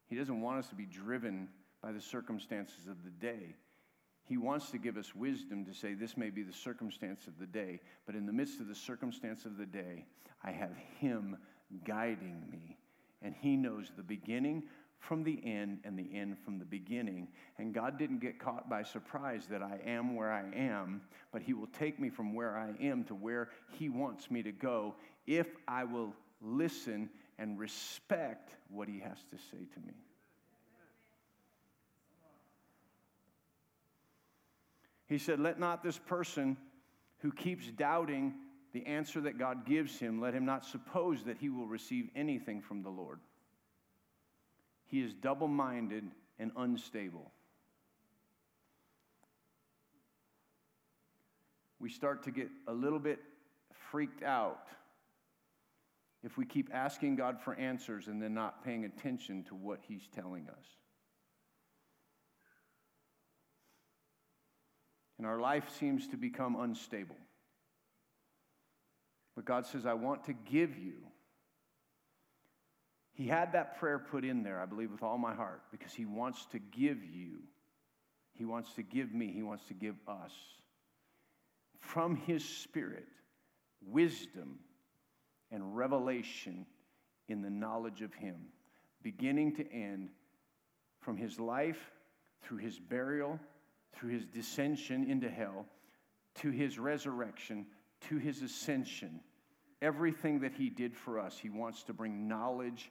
He doesn't want us to be driven by the circumstances of the day. He wants to give us wisdom to say, this may be the circumstance of the day, but in the midst of the circumstance of the day, I have Him guiding me. And He knows the beginning from the end and the end from the beginning. And God didn't get caught by surprise that I am where I am, but He will take me from where I am to where He wants me to go if I will listen and respect what He has to say to me. He said, Let not this person who keeps doubting the answer that God gives him, let him not suppose that he will receive anything from the Lord. He is double minded and unstable. We start to get a little bit freaked out if we keep asking God for answers and then not paying attention to what He's telling us. And our life seems to become unstable. But God says, I want to give you. He had that prayer put in there, I believe, with all my heart, because He wants to give you. He wants to give me. He wants to give us from His Spirit wisdom and revelation in the knowledge of Him, beginning to end, from His life through His burial through his descension into hell, to his resurrection, to his ascension. Everything that he did for us, he wants to bring knowledge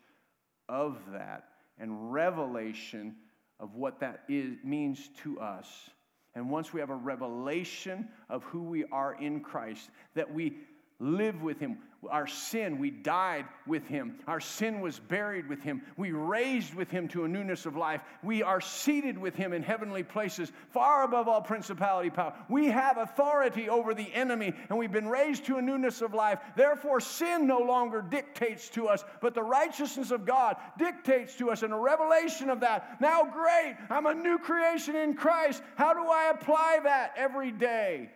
of that and revelation of what that is, means to us. And once we have a revelation of who we are in Christ, that we live with him, our sin, we died with him. Our sin was buried with him. We raised with him to a newness of life. We are seated with him in heavenly places, far above all principality power. We have authority over the enemy, and we've been raised to a newness of life. Therefore, sin no longer dictates to us, but the righteousness of God dictates to us. And a revelation of that. Now, great, I'm a new creation in Christ. How do I apply that every day?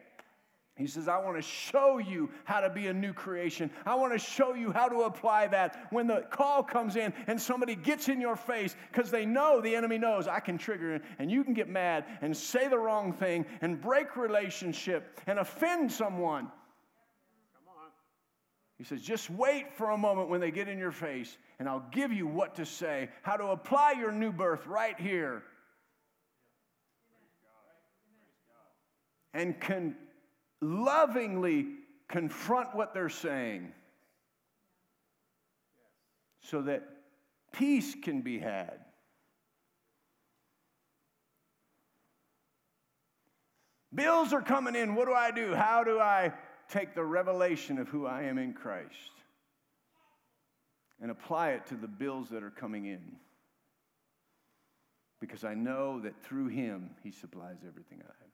He says, I want to show you how to be a new creation. I want to show you how to apply that when the call comes in and somebody gets in your face because they know the enemy knows I can trigger it and you can get mad and say the wrong thing and break relationship and offend someone. Come on. He says, just wait for a moment when they get in your face and I'll give you what to say, how to apply your new birth right here. And can lovingly confront what they're saying so that peace can be had. Bills are coming in. What do I do? How do I take the revelation of who I am in Christ and apply it to the bills that are coming in? Because I know that through Him, He supplies everything I have.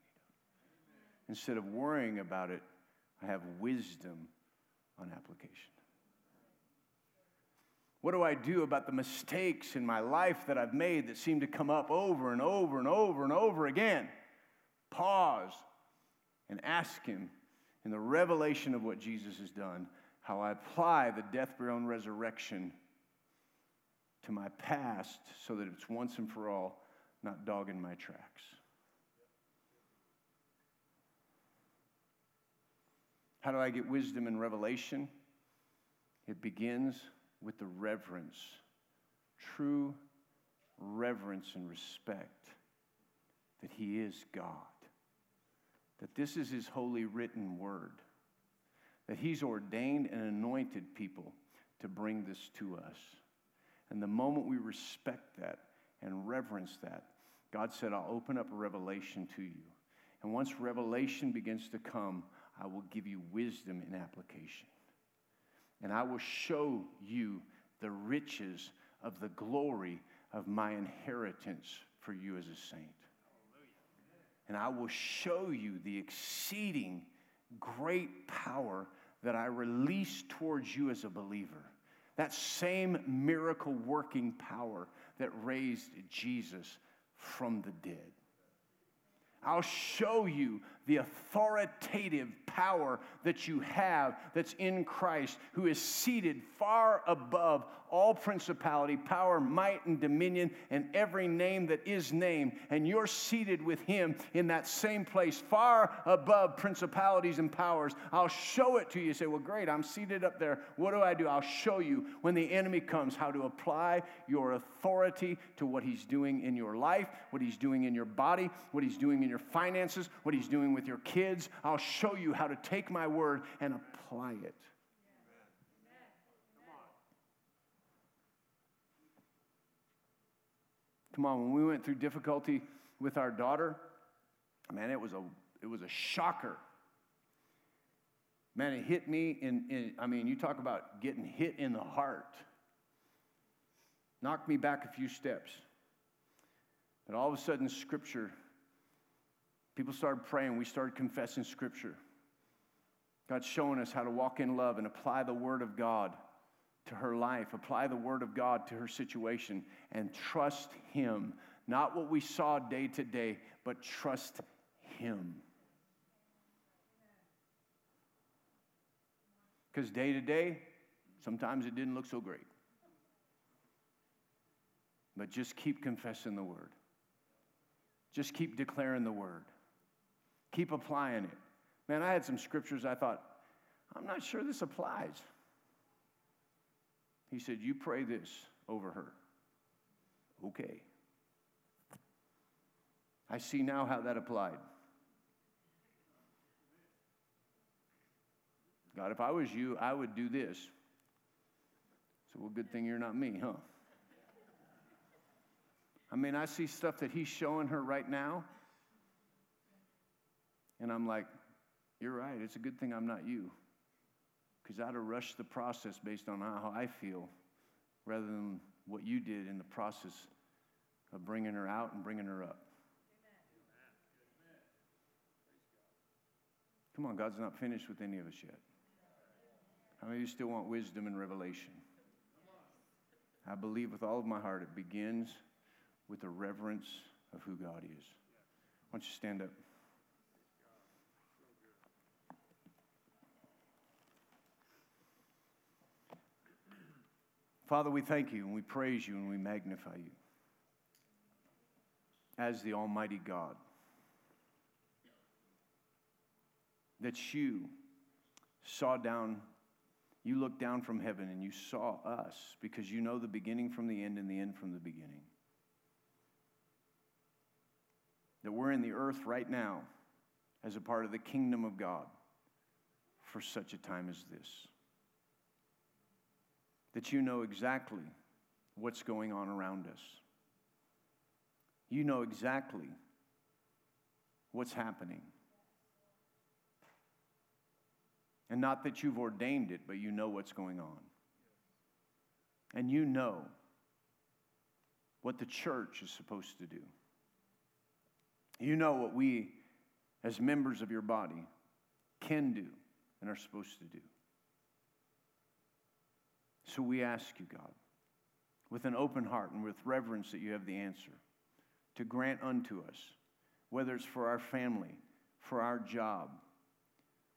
Instead of worrying about it, I have wisdom on application. What do I do about the mistakes in my life that I've made that seem to come up over and over and over and over again? Pause and ask Him in the revelation of what Jesus has done, how I apply the death, burial, and resurrection to my past so that it's once and for all not dogging my tracks. How do I get wisdom and revelation? It begins with the reverence, true reverence and respect that He is God, that this is His holy written word, that He's ordained and anointed people to bring this to us. And the moment we respect that and reverence that, God said, I'll open up a revelation to you. And once revelation begins to come, I will give you wisdom in application. And I will show you the riches of the glory of my inheritance for you as a saint. And I will show you the exceeding great power that I release towards you as a believer. That same miracle working power that raised Jesus from the dead. I'll show you the authoritative power that you have that's in Christ, who is seated far above all principality, power, might, and dominion, and every name that is named. And you're seated with him in that same place, far above principalities and powers. I'll show it to you. You say, Well, great, I'm seated up there. What do I do? I'll show you when the enemy comes how to apply your authority to what he's doing in your life, what he's doing in your body, what he's doing in your finances, what he's doing with your kids. I'll show you how to take my word and apply it. Come on, when we went through difficulty with our daughter, man, it was a, it was a shocker. Man, it hit me in, in, I mean, you talk about getting hit in the heart. Knocked me back a few steps. But all of a sudden, Scripture People started praying. We started confessing Scripture. God's showing us how to walk in love and apply the Word of God to her life, apply the Word of God to her situation, and trust Him. Not what we saw day to day, but trust Him. Because day to day, sometimes it didn't look so great. But just keep confessing the Word, just keep declaring the Word. Keep applying it. Man, I had some scriptures I thought, I'm not sure this applies. He said, You pray this over her. Okay. I see now how that applied. God, if I was you, I would do this. So, well, good thing you're not me, huh? I mean, I see stuff that he's showing her right now and I'm like, You're right. It's a good thing I'm not you. because I'd have rushed the process based on how I feel rather than what you did in the process of bringing her out and bringing her up. Come on, God's not finished with any of us yet. How many of you still want wisdom and revelation? I believe with all of my heart it begins with a reverence of who God is. Why don't you stand up? Father, we thank you and we praise you and we magnify you as the Almighty God. That you saw down, you looked down from heaven and you saw us because you know the beginning from the end and the end from the beginning. That we're in the earth right now as a part of the kingdom of God for such a time as this that you know exactly what's going on around us. You know exactly what's happening. And not that you've ordained it, but you know what's going on. And you know what the church is supposed to do. You know what we, as members of your body, can do and are supposed to do. So we ask you, God, with an open heart and with reverence that you have the answer, to grant unto us, whether it's for our family, for our job,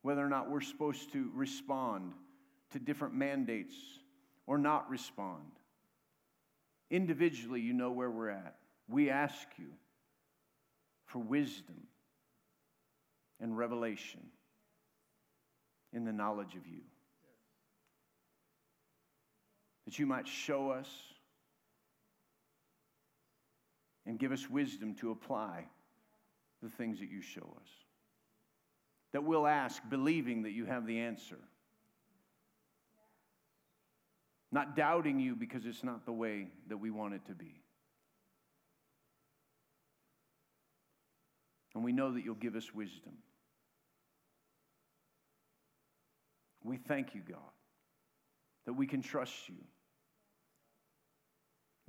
whether or not we're supposed to respond to different mandates or not respond. Individually, you know where we're at. We ask you for wisdom and revelation in the knowledge of you that you might show us and give us wisdom to apply the things that you show us. That we'll ask, believing that you have the answer. Not doubting you because it's not the way that we want it to be. And we know that you'll give us wisdom. We thank you, God, that we can trust you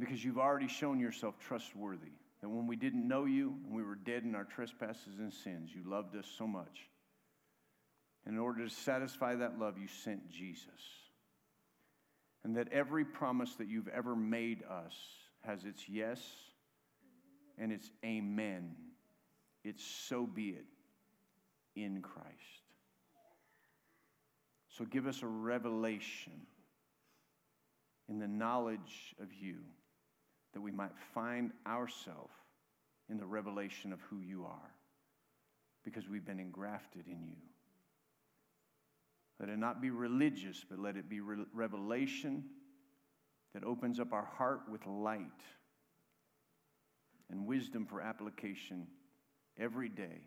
because you've already shown yourself trustworthy. That when we didn't know you and we were dead in our trespasses and sins, you loved us so much. And in order to satisfy that love, you sent Jesus. And that every promise that you've ever made us has its yes and its amen. It's so be it in Christ. So give us a revelation in the knowledge of you that we might find ourselves in the revelation of who you are because we've been engrafted in you. Let it not be religious, but let it be re- revelation that opens up our heart with light and wisdom for application every day,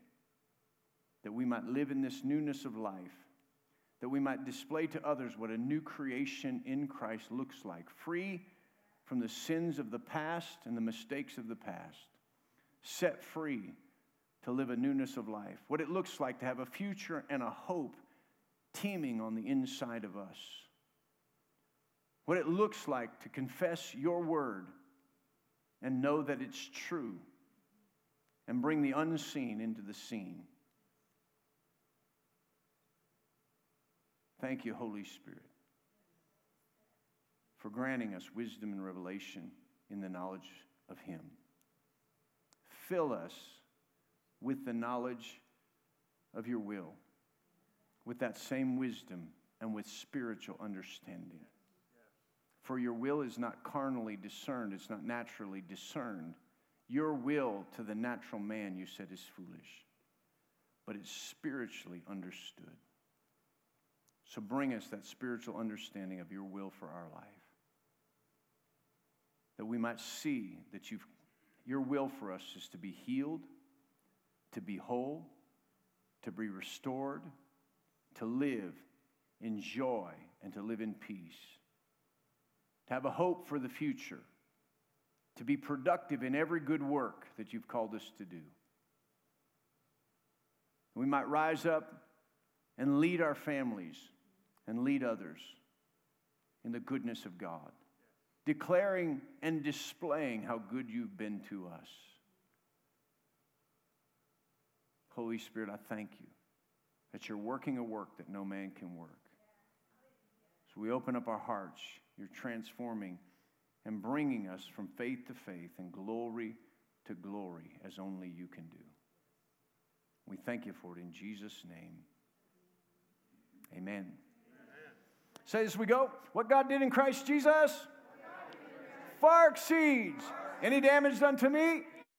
that we might live in this newness of life, that we might display to others what a new creation in Christ looks like, free from the sins of the past and the mistakes of the past, set free to live a newness of life, what it looks like to have a future and a hope teeming on the inside of us, what it looks like to confess your word and know that it's true and bring the unseen into the seen. Thank you, Holy Spirit for granting us wisdom and revelation in the knowledge of Him. Fill us with the knowledge of your will, with that same wisdom and with spiritual understanding. For your will is not carnally discerned, it's not naturally discerned. Your will to the natural man, you said, is foolish, but it's spiritually understood. So bring us that spiritual understanding of your will for our life that we might see that you've, your will for us is to be healed, to be whole, to be restored, to live in joy, and to live in peace, to have a hope for the future, to be productive in every good work that you've called us to do. We might rise up and lead our families and lead others in the goodness of God, declaring and displaying how good you've been to us. Holy Spirit, I thank you that you're working a work that no man can work. So we open up our hearts. You're transforming and bringing us from faith to faith and glory to glory as only you can do. We thank you for it in Jesus' name. Amen. Amen. Say as we go. What God did in Christ Jesus far exceeds any damage done to me